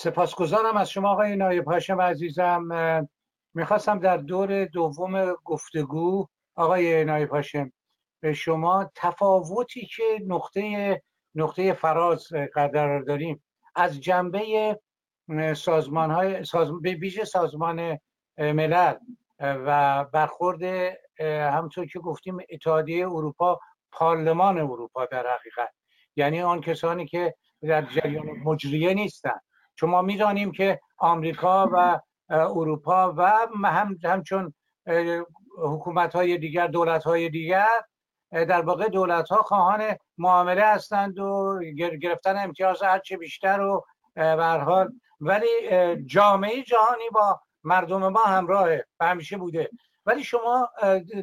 سپاسگزارم از شما آقای نایب هاشم عزیزم. می‌خواستم در دور دوم گفتگو آقای نایب هاشم به شما تفاوتی که نقطه نقطه فراز قرار داریم از جنبه سازمان های به ویژه سازمان ملل و برخورد همطور که گفتیم اتحادیه اروپا پارلمان اروپا در حقیقت. یعنی آن کسانی که در جریان مجریه نیستند چون ما می‌دانیم که آمریکا و اروپا و هم همچون حکومت های دیگر دولت های دیگر در واقع دولت ها خواهان معامله هستند و گرفتن امتیاز هرچه بیشتر و حال. ولی جامعه جهانی با مردم ما همراهه و همیشه بوده. ولی شما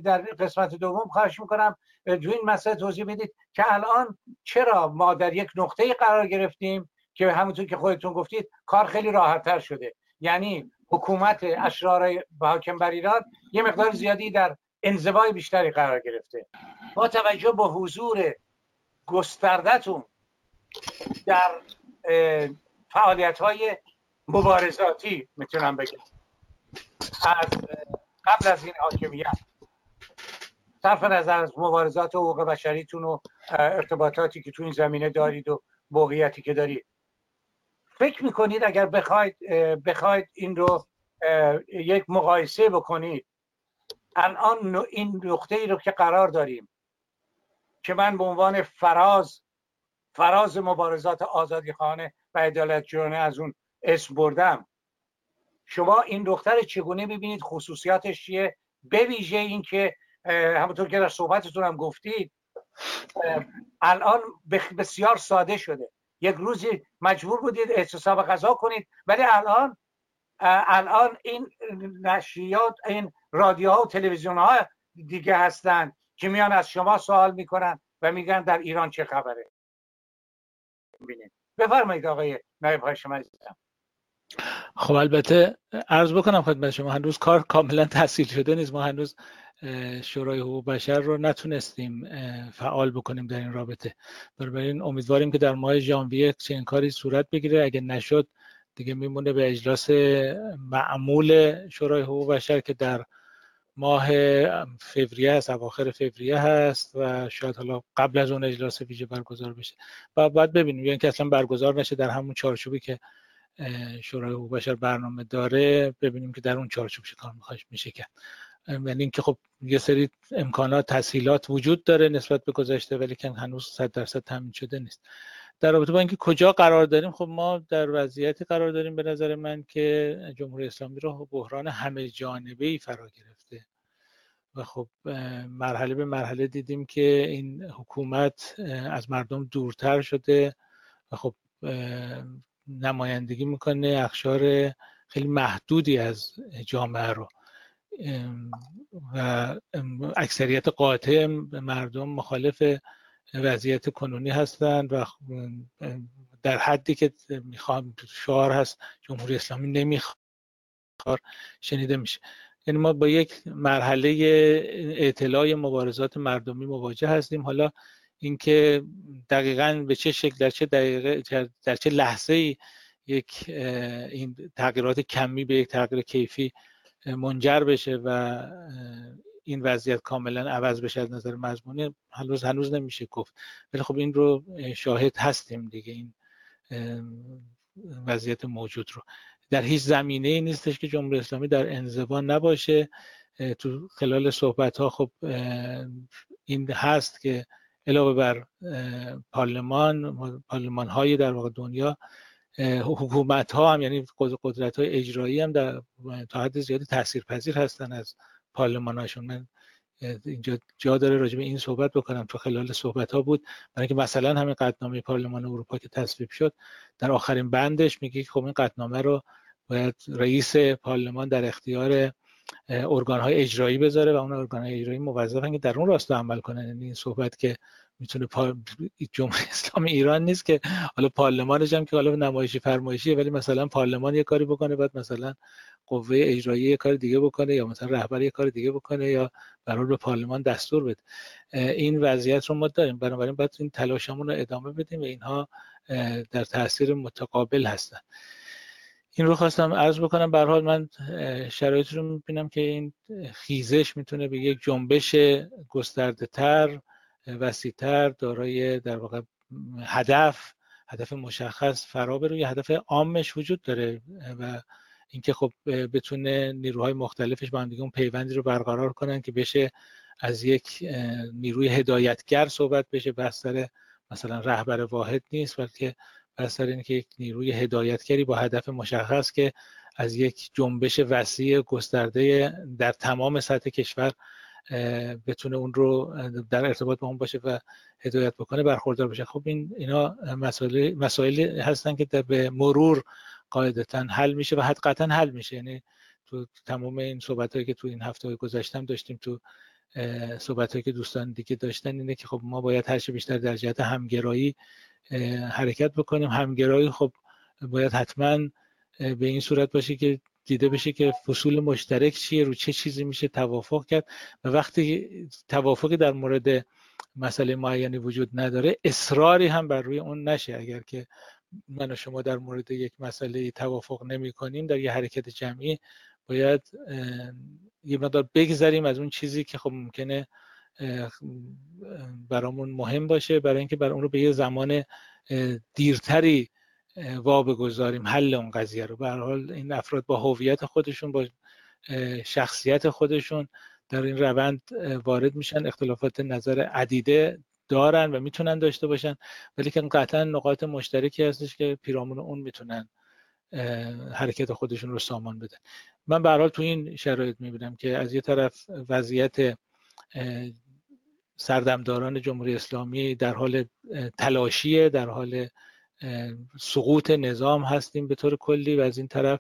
در قسمت دوم خواهش می‌کنم تو این مسئله توضیح بدید که الان چرا ما در یک نقطه قرار گرفتیم که همونطور که خودتون گفتید کار خیلی راحت شده. یعنی حکومت اشرار حاکم بر ایران یه مقدار زیادی در انزوای بیشتری قرار گرفته. با توجه به حضور گستردتون در فعالیت های مبارزاتی می‌تونم بگم. از قبل از این حاکمیت صرف نظر از مبارزات حقوق بشریتون و ارتباطاتی که تو این زمینه دارید و موقعیتی که دارید فکر می‌کنید اگر بخواید بخواید این رو یک مقایسه بکنید الان این نقطه ای رو که قرار داریم که من به عنوان فراز فراز مبارزات آزادی خانه و عدالت از اون اسم بردم شما این دختر چگونه ببینید خصوصیاتش چیه؟ به ویژه این که همونطور که در صحبتتون هم گفتید الان بسیار ساده شده. یک روزی مجبور بودید اعتصاب غذا کنید ولی الان الان این نشریات این رادیوها و تلویزیون ها دیگه هستند که میان از شما سوال می‌کنن و میگن در ایران چه خبره. بفرمایید آقای نایب های شما عزیزم. خب البته عرض بکنم خدمت شما هنوز کار کاملا تحصیل شده نیست. ما هنوز شورای حقوق بشر رو نتونستیم فعال بکنیم در این رابطه. بنابراین امیدواریم که در ماه ژانویه چنین کاری صورت بگیره. اگه نشد دیگه میمونه به اجلاس معمول شورای حقوق بشر که در ماه فوریه هست اواخر فوریه هست و شاید حالا قبل از اون اجلاس ویژه برگزار بشه. و بعد ببینیم یعنی که اصلا برگزار نشه در همون چارچوبی که شورای حقوق بشر برنامه داره ببینیم که در اون چارچوب چه کار میشه کرد. یعنی اینکه خب یه سری امکانات تسهیلات وجود داره نسبت به گذشته ولی که هنوز صد درصد تامین شده نیست. در رابطه با اینکه کجا قرار داریم خب ما در وضعیتی قرار داریم به نظر من که جمهوری اسلامی رو بحران همه جانبه ای فرا گرفته. و خب مرحله به مرحله دیدیم که این حکومت از مردم دورتر شده و خب نمایندگی می‌کنه اخشار خیلی محدودی از جامعه رو. و اکثریت قاطع مردم مخالف وضعیت کنونی هستند و در حدی که می‌خوام شعار هست جمهوری اسلامی نمی‌خواد شنیده میشه. یعنی ما با یک مرحله اطلاع مبارزات مردمی مواجه هستیم. حالا اینکه دقیقا به چه شکل در چه دقیقه در چه لحظه ای یک این تغییرات کمی به یک تغییر کیفی منجر بشه و این وضعیت کاملا عوض بشه از نظر مضمونی. هنوز هنوز نمیشه گفت. ولی خب این رو شاهد هستیم دیگه این وضعیت موجود رو. در هیچ زمینه ای نیستش که جمهوری اسلامی در انزوا نباشه. تو خلال صحبت ها خب این هست که علاوه بر پارلمان پارلمان های در واقع دنیا حکومت ها هم یعنی قدرت های اجرایی هم در تا حد زیادی تاثیرپذیر هستن از پارلمان هاشون من اینجا جا داره راجع به این صحبت بکنم تو خلال صحبت ها بود. برای اینکه مثلا همین قطنامه پارلمان اروپا که تصویب شد در آخرین بندش میگه که خب این قطنامه رو باید رئیس پارلمان در اختیار ارگان های اجرایی بذاره و اون ارگان های اجرایی موظفن که در اون راستا عمل کنن. یعنی این صحبت که می‌تونه پا... جمهوری اسلامی ایران نیست که حالا پارلمانش هم که حالا نمایشی فرمایشیه ولی مثلا پارلمان یه کاری بکنه بعد مثلا قوه اجرایی یه کار دیگه بکنه یا مثلا رهبر یه کار دیگه بکنه یا برای به پارلمان دستور بده. این وضعیت رو ما داریم. بنابراین باید این تلاشمون رو ادامه بدیم و اینها در تاثیر متقابل هستن. این رو خواستم عرض بکنم. به حال من شرایط رو می‌بینم که این خیزش می‌تونه به یک جنبش گسترده تر وسیعتر دارای در واقع هدف هدف مشخص فرا یه هدف عامش وجود داره و اینکه خب بتونه نیروهای مختلفش با هم دیگه اون پیوندی رو برقرار کنن که بشه از یک نیروی هدایتگر صحبت بشه بحث مثلا رهبر واحد نیست بلکه بحث سر که یک نیروی هدایتگری با هدف مشخص که از یک جنبش وسیع گسترده در تمام سطح کشور بتونه اون رو در ارتباط با اون باشه و هدایت بکنه برخوردار بشه. خب این اینا مسائل مسائلی هستن که به مرور قاعدتا حل میشه و حد قطعا حل میشه. یعنی تو تمام این صحبت هایی که تو این هفته گذاشتم داشتیم تو صحبت هایی که دوستان دیگه داشتن اینه که خب ما باید هرچه بیشتر در جهت همگرایی حرکت بکنیم. همگرایی خب باید حتما به این صورت باشه که دیده بشه که فصول مشترک چیه رو چه چیزی میشه توافق کرد. و وقتی توافقی در مورد مسئله معینی وجود نداره اصراری هم بر روی اون نشه. اگر که من و شما در مورد یک مسئله توافق نمی کنیم در یه حرکت جمعی باید یه مقدار بگذریم از اون چیزی که خب ممکنه برامون مهم باشه برای اینکه بر اون رو به یه زمان دیرتری وا بگذاریم حل اون قضیه رو. به حال این افراد با هویت خودشون با شخصیت خودشون در این روند وارد میشن. اختلافات نظر عدیده دارن و می‌تونن داشته باشن. ولی که قطعا نقاط مشترکی هستش که پیرامون اون می‌تونن حرکت خودشون رو سامان بدن. من به حال تو این شرایط می‌بینم که از یه طرف وضعیت سردمداران جمهوری اسلامی در حال تلاشیه در حال سقوط نظام هستیم به طور کلی و از این طرف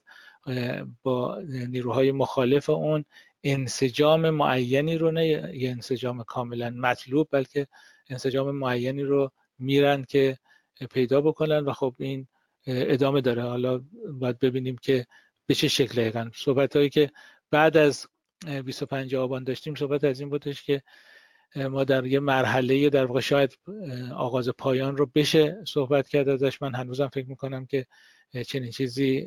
با نیروهای مخالف اون انسجام معینی رو نه یه انسجام کاملا مطلوب بلکه انسجام معینی رو میرن که پیدا بکنن و خب این ادامه داره. حالا باید ببینیم که به چه شکل دقیقا. صحبت هایی که بعد از 25 آبان داشتیم صحبت از این بودش که ما در یه مرحله در واقع شاید آغاز پایان رو بشه صحبت کرد ازش. من هنوزم فکر می‌کنم که چنین چیزی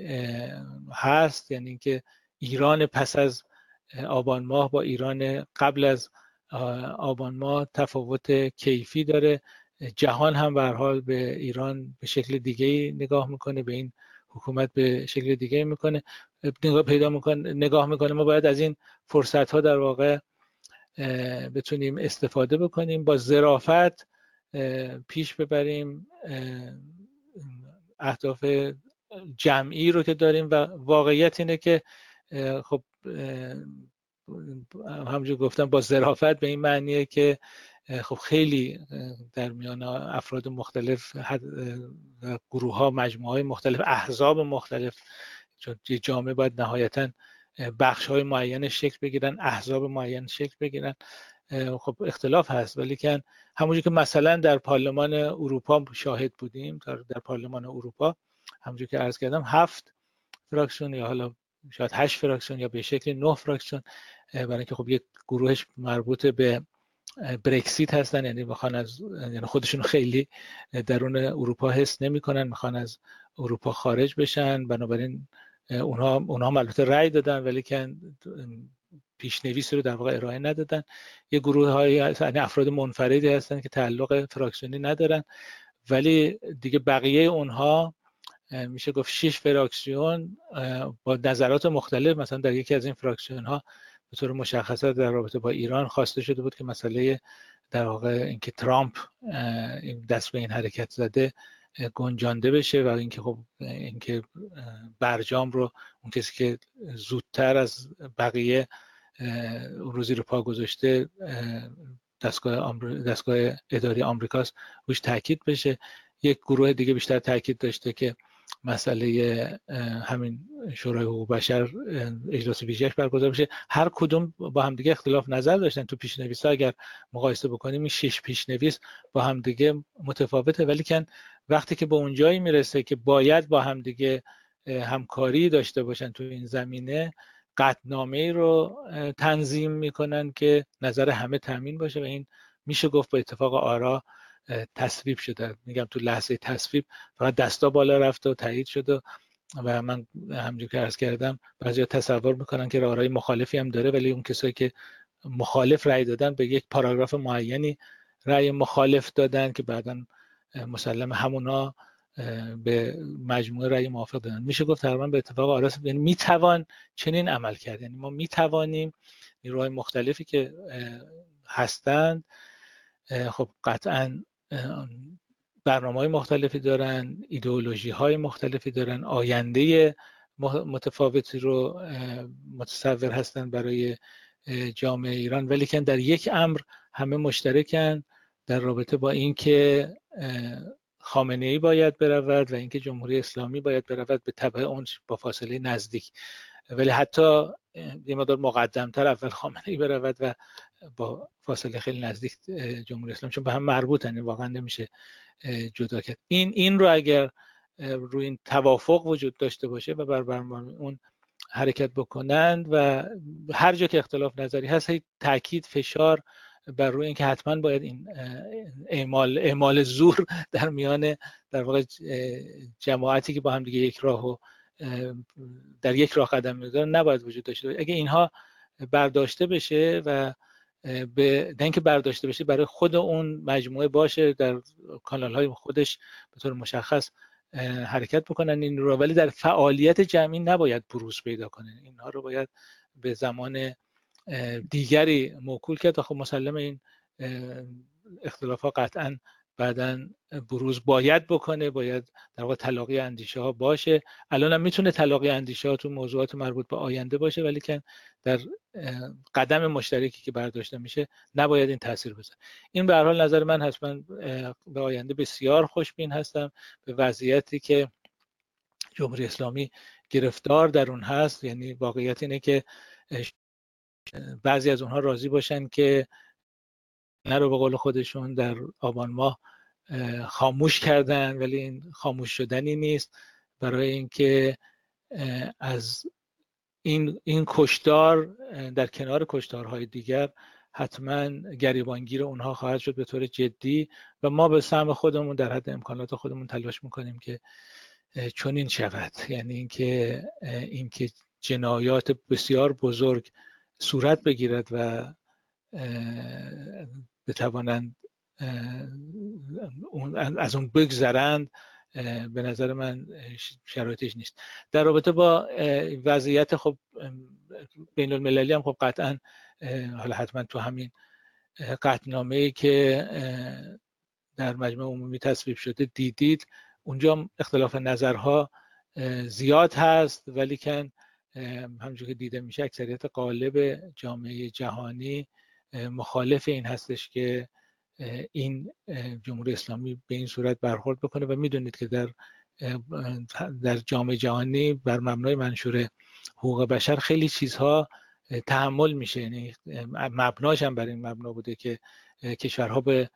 هست. یعنی اینکه ایران پس از آبان ماه با ایران قبل از آبان ماه تفاوت کیفی داره. جهان هم به حال به ایران به شکل دیگه نگاه می‌کنه به این حکومت به شکل دیگه می‌کنه نگاه پیدا می‌کنه نگاه می‌کنه. ما باید از این فرصت ها در واقع بتونیم استفاده بکنیم با ظرافت پیش ببریم اهداف جمعی رو که داریم و واقعیت اینه که خب همونجور گفتم با ظرافت به این معنیه که خب خیلی در میان افراد مختلف گروه ها مجموعه های مختلف احزاب مختلف چون جامعه باید نهایتا بخش های معین شکل بگیرن احزاب معین شکل بگیرن. خب اختلاف هست ولی که همونجور که مثلا در پارلمان اروپا شاهد بودیم در پارلمان اروپا همونجور که عرض کردم هفت فراکسیون یا حالا شاید هشت فراکسیون یا به شکل نه فراکسیون برای اینکه خب یک گروهش مربوط به برکسیت هستن یعنی می‌خوان از یعنی خودشون خیلی درون اروپا حس نمی‌کنن می‌خوان از اروپا خارج بشن. بنابراین اونها اونها البته رأی دادن ولی که پیشنویسی رو در واقع ارائه ندادن. یه گروه های یعنی افراد منفردی هستن که تعلق فراکسیونی ندارن. ولی دیگه بقیه اونها میشه گفت شش فراکسیون با نظرات مختلف مثلا در یکی از این فراکسیون ها به طور مشخصه در رابطه با ایران خواسته شده بود که مسئله در واقع اینکه ترامپ دست به این حرکت زده گنجانده بشه و اینکه خب اینکه برجام رو اون کسی که زودتر از بقیه روزی رو پا گذاشته دستگاه, دستگاه اداری آمریکاست روش تاکید بشه. یک گروه دیگه بیشتر تاکید داشته که مسئله همین شورای حقوق بشر اجلاس ویژهش برگزار بشه. هر کدوم با همدیگه اختلاف نظر داشتن تو پیشنویس اگر مقایسه بکنیم این شش پیشنویس با همدیگه متفاوته. ولی کن وقتی که به اونجایی می‌رسه که باید با همدیگه همکاری داشته باشن تو این زمینه قطنامه رو تنظیم می‌کنن که نظر همه تامین باشه و این میشه گفت با اتفاق آرا تصویب شده. میگم تو لحظه تصویب فقط دستا بالا رفته و تایید شده و من همجور که ارز کردم بعضی تصور می‌کنن که راههای مخالفی هم داره ولی اون کسایی که مخالف رأی دادن به یک پاراگراف معینی رأی مخالف دادن که بعدا مسلم همونا به مجموعه رأی موافق دادن. میشه گفت تقریبا به اتفاق آراس یعنی می‌توان چنین عمل کرد. یعنی ما می‌توانیم نیروهای مختلفی که هستند خب قطعا برنامه های مختلفی دارن ایدئولوژی های مختلفی دارن آینده متفاوتی رو متصور هستن برای جامعه ایران. ولی که در یک امر همه مشترکن. در رابطه با اینکه خامنه ای باید برود و اینکه جمهوری اسلامی باید برود به طبع اون با فاصله نزدیک. ولی حتی یه مقدار مقدمتر اول خامنه ای برود و با فاصله خیلی نزدیک جمهوری اسلامی چون به هم مربوطن واقعا نمیشه جدا کرد. این این رو اگر روی این توافق وجود داشته باشه و بر برنامه اون حرکت بکنند و هر جا که اختلاف نظری هست هی تاکید فشار بر روی اینکه حتما باید این اعمال اعمال زور در میان در واقع جماعتی که با هم دیگه یک راه و در یک راه قدم می‌ذارن نباید وجود داشته باشه. اگه اینها برداشته بشه و به اینکه برداشته بشه برای خود اون مجموعه باشه در کانال های خودش به طور مشخص حرکت بکنن این رو ولی در فعالیت جمعی نباید بروز پیدا کنه. اینها رو باید به زمان دیگری موکول کرد و خب مسلم این اختلاف ها قطعا بعدا بروز باید بکنه باید در واقع تلاقی اندیشه ها باشه. الان هم می‌تونه تلاقی اندیشه ها تو موضوعات مربوط به آینده باشه ولی که در قدم مشترکی که برداشته میشه نباید این تاثیر بذاره. این به حال نظر من هست من به آینده بسیار خوشبین هستم. به وضعیتی که جمهوری اسلامی گرفتار در اون هست یعنی واقعیت اینه که بعضی از اونها راضی باشن که نه رو به قول خودشون در آبان ماه خاموش کردن ولی این خاموش شدنی نیست. برای اینکه از این این کشتار در کنار کشتارهای دیگر حتما گریبانگیر اونها خواهد شد به طور جدی و ما به سهم خودمون در حد امکانات خودمون تلاش می‌کنیم که چون این شود. یعنی اینکه اینکه جنایات بسیار بزرگ صورت بگیرد و بتوانند از اون بگذرند به نظر من شرایطش نیست. در رابطه با وضعیت خب بین المللی هم خب قطعا حالا حتما تو همین قطنامه ای که در مجمع عمومی تصویب شده دیدید اونجا اختلاف نظرها زیاد هست ولی کن همونجور که دیده میشه اکثریت قالب جامعه جهانی مخالف این هستش که این جمهوری اسلامی به این صورت برخورد بکنه و می‌دونید که در در جامعه جهانی بر مبنای منشور حقوق بشر خیلی چیزها تحمل میشه. یعنی مبناش هم بر این مبنا بوده که کشورها به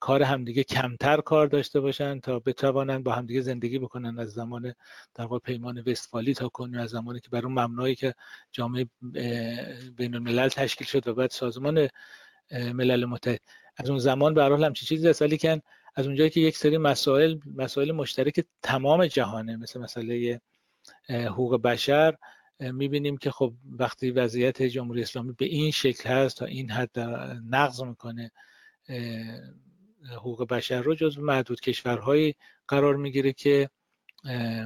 کار همدیگه کمتر کار داشته باشن تا بتوانند با همدیگه زندگی بکنن از زمان در واقع پیمان وستفالی تا کنیم از زمانی که بر اون مبنایی که جامعه بین الملل تشکیل شد و بعد سازمان ملل متحد. از اون زمان به حال همچین چیزی هست ولی که از اونجایی که یک سری مسائل مسائل مشترک تمام جهانه مثل مسئله حقوق بشر می‌بینیم که خب وقتی وضعیت جمهوری اسلامی به این شکل هست تا این حد نقض می‌کنه حقوق بشر رو جزو معدود کشورهایی قرار می‌گیره که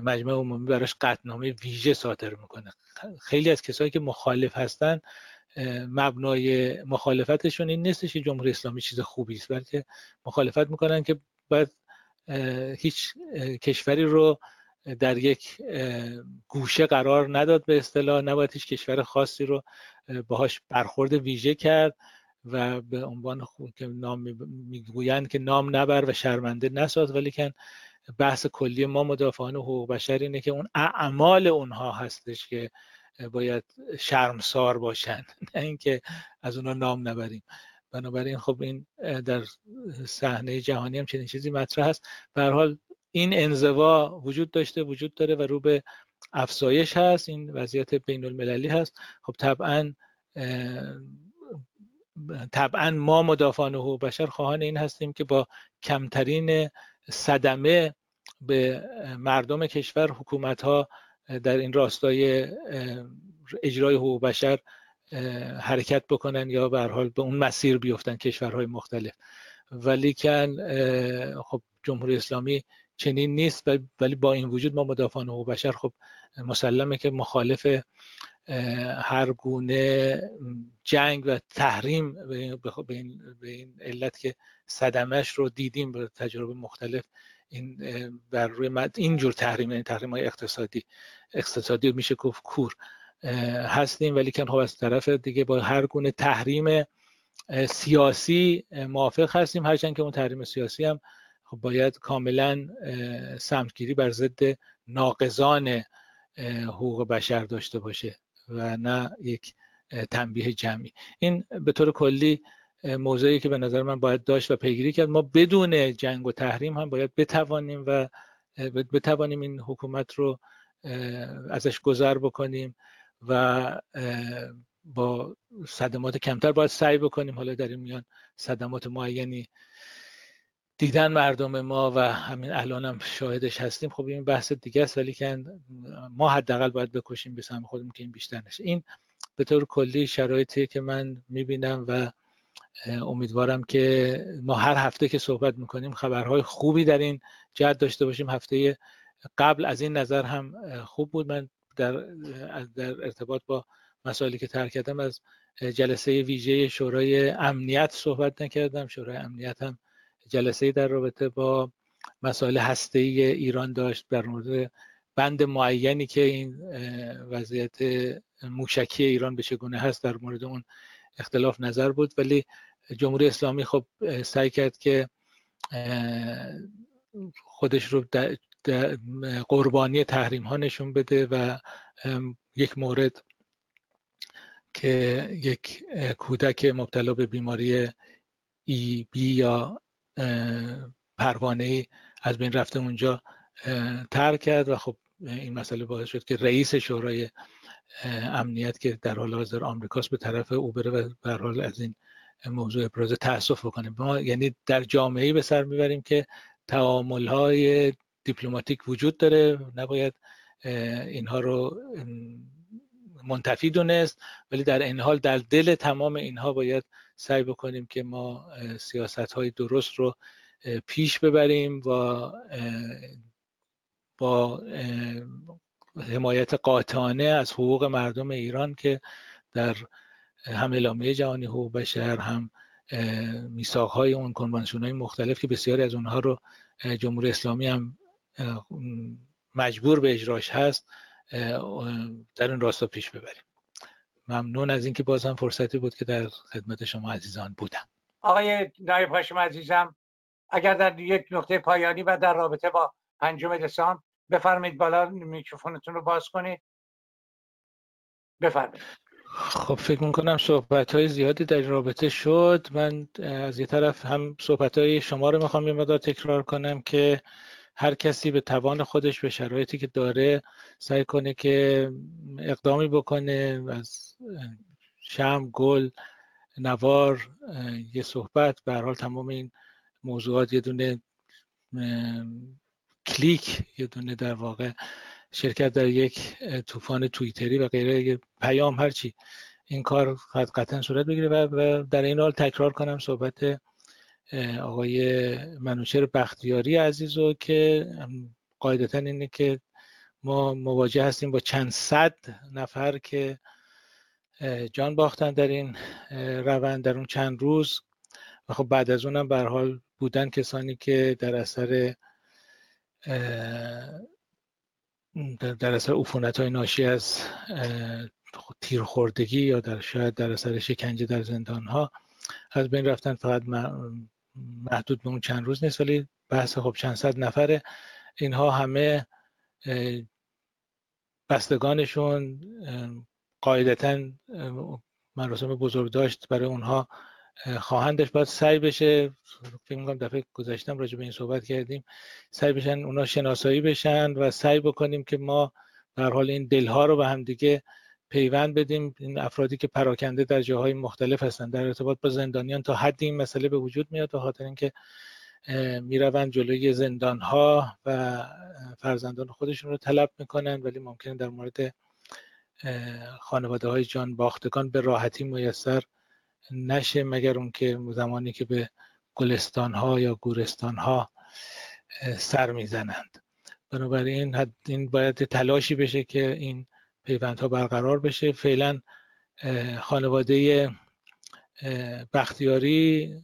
مجمع عمومی براش قطنامه ویژه صادر می‌کنه. خیلی از کسایی که مخالف هستن مبنای مخالفتشون این نیستش که جمهوری اسلامی چیز خوبی است بلکه مخالفت می‌کنن که باید هیچ کشوری رو در یک گوشه قرار نداد به اصطلاح. نباید هیچ کشور خاصی رو باهاش برخورد ویژه کرد. و به عنوان خود که نام می‌گویند که نام نبر و شرمنده نساز ولی که بحث کلی ما مدافعان حقوق بشر اینه که اون اعمال اونها هستش که باید شرمسار باشن نه اینکه از اونها نام نبریم. بنابراین خب این در صحنه جهانی هم چنین چیزی مطرح هست به حال این انزوا وجود داشته وجود داره و رو به افزایش هست. این وضعیت بین المللی هست. خب طبعا طبعا ما مدافعان حقوق بشر خواهان این هستیم که با کمترین صدمه به مردم کشور حکومت ها در این راستای اجرای حقوق بشر حرکت بکنن یا به حال به اون مسیر بیفتن کشورهای مختلف. ولی کن خب جمهوری اسلامی چنین نیست ولی با این وجود ما مدافعان حقوق بشر خب مسلمه که مخالف هر گونه جنگ و تحریم به این علت که صدمش رو دیدیم به تجربه مختلف. این بر روی اینجور تحریم این یعنی تحریم های اقتصادی. اقتصادی میشه گفت کور. هستیم ولی کن خب از طرف دیگه با هر گونه تحریم سیاسی موافق هستیم. هرچند که اون تحریم سیاسی هم خب باید کاملا سمتگیری بر ضد ناقضان حقوق بشر داشته باشه. و نه یک تنبیه جمعی. این به طور کلی موضوعی که به نظر من باید داشت و پیگیری کرد ما بدون جنگ و تحریم هم باید بتوانیم و بتوانیم این حکومت رو ازش گذر بکنیم و با صدمات کمتر باید سعی بکنیم. حالا در این میان صدمات معینی دیدن مردم ما و همین الان هم شاهدش هستیم. خب این بحث دیگه است ولی که ما حداقل باید بکشیم به سهم خودمون که این بیشتر نشه. این به طور کلی شرایطی که من می‌بینم و امیدوارم که ما هر هفته که صحبت می‌کنیم خبرهای خوبی در این جهت داشته باشیم. هفته قبل از این نظر هم خوب بود. من در, در ارتباط با مسائلی که ترک کردم از جلسه ویژه شورای امنیت صحبت نکردم. شورای امنیت هم جلسه در رابطه با مسائل هسته ای ایران داشت در مورد بند معینی که این وضعیت موشکی ایران به چگونه هست در مورد اون اختلاف نظر بود. ولی جمهوری اسلامی خب سعی کرد که خودش رو قربانی تحریم ها نشون بده و یک مورد که یک کودک مبتلا به بیماری ای بی یا پروانه از بین رفته اونجا ترک کرد و خب این مسئله باعث شد که رئیس شورای امنیت که در حال حاضر آمریکاست به طرف او بره و به حال از این موضوع ابراز تاسف بکنیم ما یعنی در جامعه به سر می‌بریم که تعامل های دیپلماتیک وجود داره. نباید اینها رو منتفی دونست ولی در این حال در دل تمام اینها باید سعی بکنیم که ما سیاست های درست رو پیش ببریم و با حمایت قاطعانه از حقوق مردم ایران که در هم اعلامیه جهانی حقوق بشر هم میثاق های اون کنوانسیون های مختلف که بسیاری از اونها رو جمهوری اسلامی هم مجبور به اجراش هست در این راستا پیش ببریم. ممنون از اینکه باز هم فرصتی بود که در خدمت شما عزیزان بودم. آقای نایب هاشم عزیزم اگر در یک نقطه پایانی و در رابطه با پنجم دسامبر بفرمایید بالا میکروفونتون رو باز کنید. بفرمایید. خب فکر می‌کنم صحبت های زیادی در رابطه شد. من از یه طرف هم صحبت های شما رو می‌خوام یه مدار تکرار کنم که هر کسی به توان خودش به شرایطی که داره سعی کنه که اقدامی بکنه از شم گل نوار یه صحبت. به حال تمام این موضوعات یه دونه کلیک یه دونه در واقع شرکت در یک طوفان تویتری و غیره پیام هرچی این کار قطعا صورت بگیره و در این حال تکرار کنم صحبت آقای منوچر بختیاری عزیز رو که قاعدتا اینه که ما مواجه هستیم با چند صد نفر که جان باختن در این روند در اون چند روز. و خب بعد از اونم به حال بودن کسانی که در اثر در اثر عفونت های ناشی از تیرخوردگی یا در شاید در اثر شکنجه در زندان ها از بین رفتن. فقط محدود به اون چند روز نیست ولی بحث خب چند صد نفره. اینها همه بستگانشون قاعدتا مراسم بزرگ داشت برای اونها خواهندش. باید سعی بشه فکر می‌کنم دفعه گذاشتم راجع به این صحبت کردیم سعی بشن اونا شناسایی بشن و سعی بکنیم که ما در حال این دلها رو به هم دیگه پیوند بدیم. این افرادی که پراکنده در جاهای مختلف هستند در ارتباط با زندانیان تا حدی این مسئله به وجود میاد به خاطر اینکه می‌روند جلوی زندان ها و فرزندان خودشون رو طلب می‌کنن ولی ممکنه در مورد خانواده های جان باختگان به راحتی میسر نشه مگر اون که زمانی که به گلستان ها یا گورستان ها سر می‌زنند. بنابراین این باید تلاشی بشه که این پیوندها برقرار بشه. فعلا خانواده بختیاری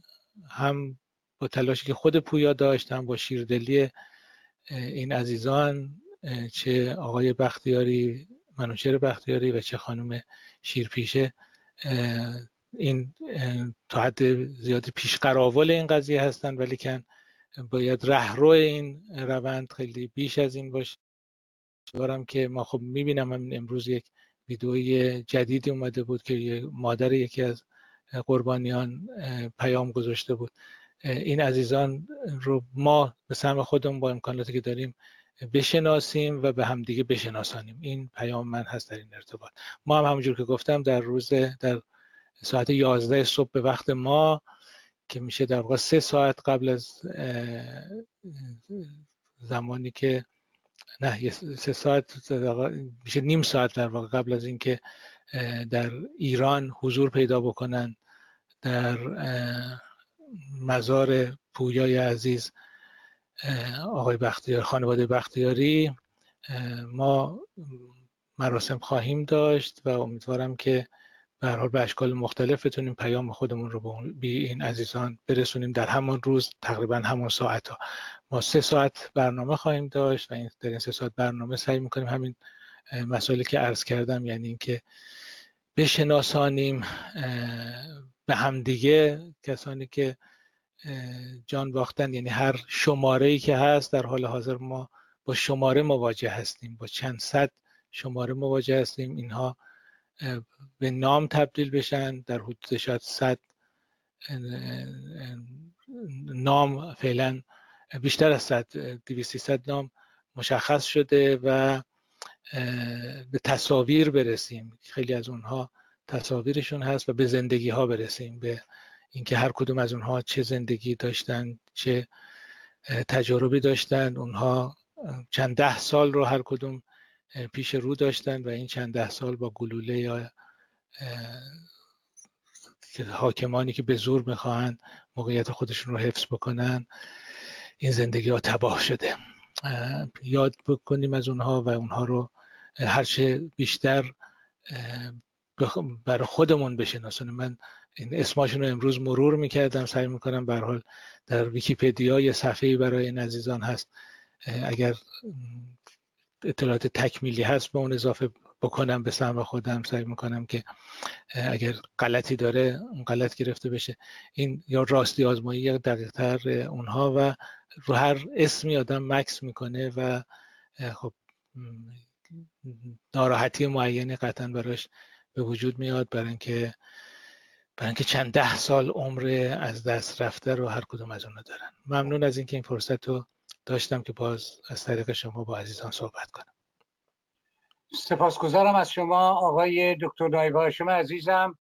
هم با تلاشی که خود پویا داشت هم با شیردلی این عزیزان چه آقای بختیاری منوچر بختیاری و چه خانم شیرپیشه این تا حد زیادی پیش قراول این قضیه هستن ولی کن باید رهرو این روند خیلی بیش از این باشه. دارم که ما خب می‌بینم امروز یک ویدئوی جدیدی اومده بود که مادر یکی از قربانیان پیام گذاشته بود. این عزیزان رو ما به سهم خودمون با امکاناتی که داریم بشناسیم و به همدیگه بشناسانیم. این پیام من هست در این ارتباط. ما هم همونجور که گفتم در روز در ساعت 11 صبح به وقت ما که میشه در واقع سه ساعت قبل از زمانی که نه سه ساعت میشه نیم ساعت در واقع قبل از اینکه در ایران حضور پیدا بکنن در مزار پویای عزیز آقای بختیار خانواده بختیاری ما مراسم خواهیم داشت و امیدوارم که به حال به اشکال مختلف بتونیم پیام خودمون رو به این عزیزان برسونیم در همان روز تقریبا همون ساعت ها ما سه ساعت برنامه خواهیم داشت و در این سه ساعت برنامه سعی می‌کنیم همین مسائلی که عرض کردم یعنی اینکه بشناسانیم به همدیگه کسانی که جان باختن یعنی هر شماره ای که هست در حال حاضر ما با شماره مواجه هستیم با چند صد شماره مواجه هستیم اینها به نام تبدیل بشن در حدود شاید صد نام فعلا بیشتر از صد صد نام مشخص شده و به تصاویر برسیم. خیلی از اونها تصاویرشون هست و به زندگی ها برسیم به اینکه هر کدوم از اونها چه زندگی داشتن چه تجاربی داشتن. اونها چند ده سال رو هر کدوم پیش رو داشتن و این چند ده سال با گلوله یا حاکمانی که به زور می‌خواهند موقعیت خودشون رو حفظ بکنن. این زندگی ها تباه شده. یاد بکنیم از اونها و اونها رو هرچه بیشتر برای خودمون بشناسونیم. من این اسماشون رو امروز مرور می‌کردم سعی می‌کنم به حال در ویکیپدیا یه صفحه برای این عزیزان هست. اگر اطلاعات تکمیلی هست به اون اضافه بکنم به سهم خودم. سعی می‌کنم که اگر غلطی داره اون غلط گرفته بشه. این یا راستی آزمایی یا دقیق تر اونها و رو هر اسمی آدم مکس می‌کنه و خب ناراحتی معینی قطعا براش به وجود میاد برای اینکه برای اینکه چند ده سال عمر از دست رفته رو هر کدوم از اونها دارن. ممنون از اینکه این فرصت رو داشتم که باز از طریق شما با عزیزان صحبت کنم. سپاسگزارم از شما آقای دکتر نایب هاشم عزیزم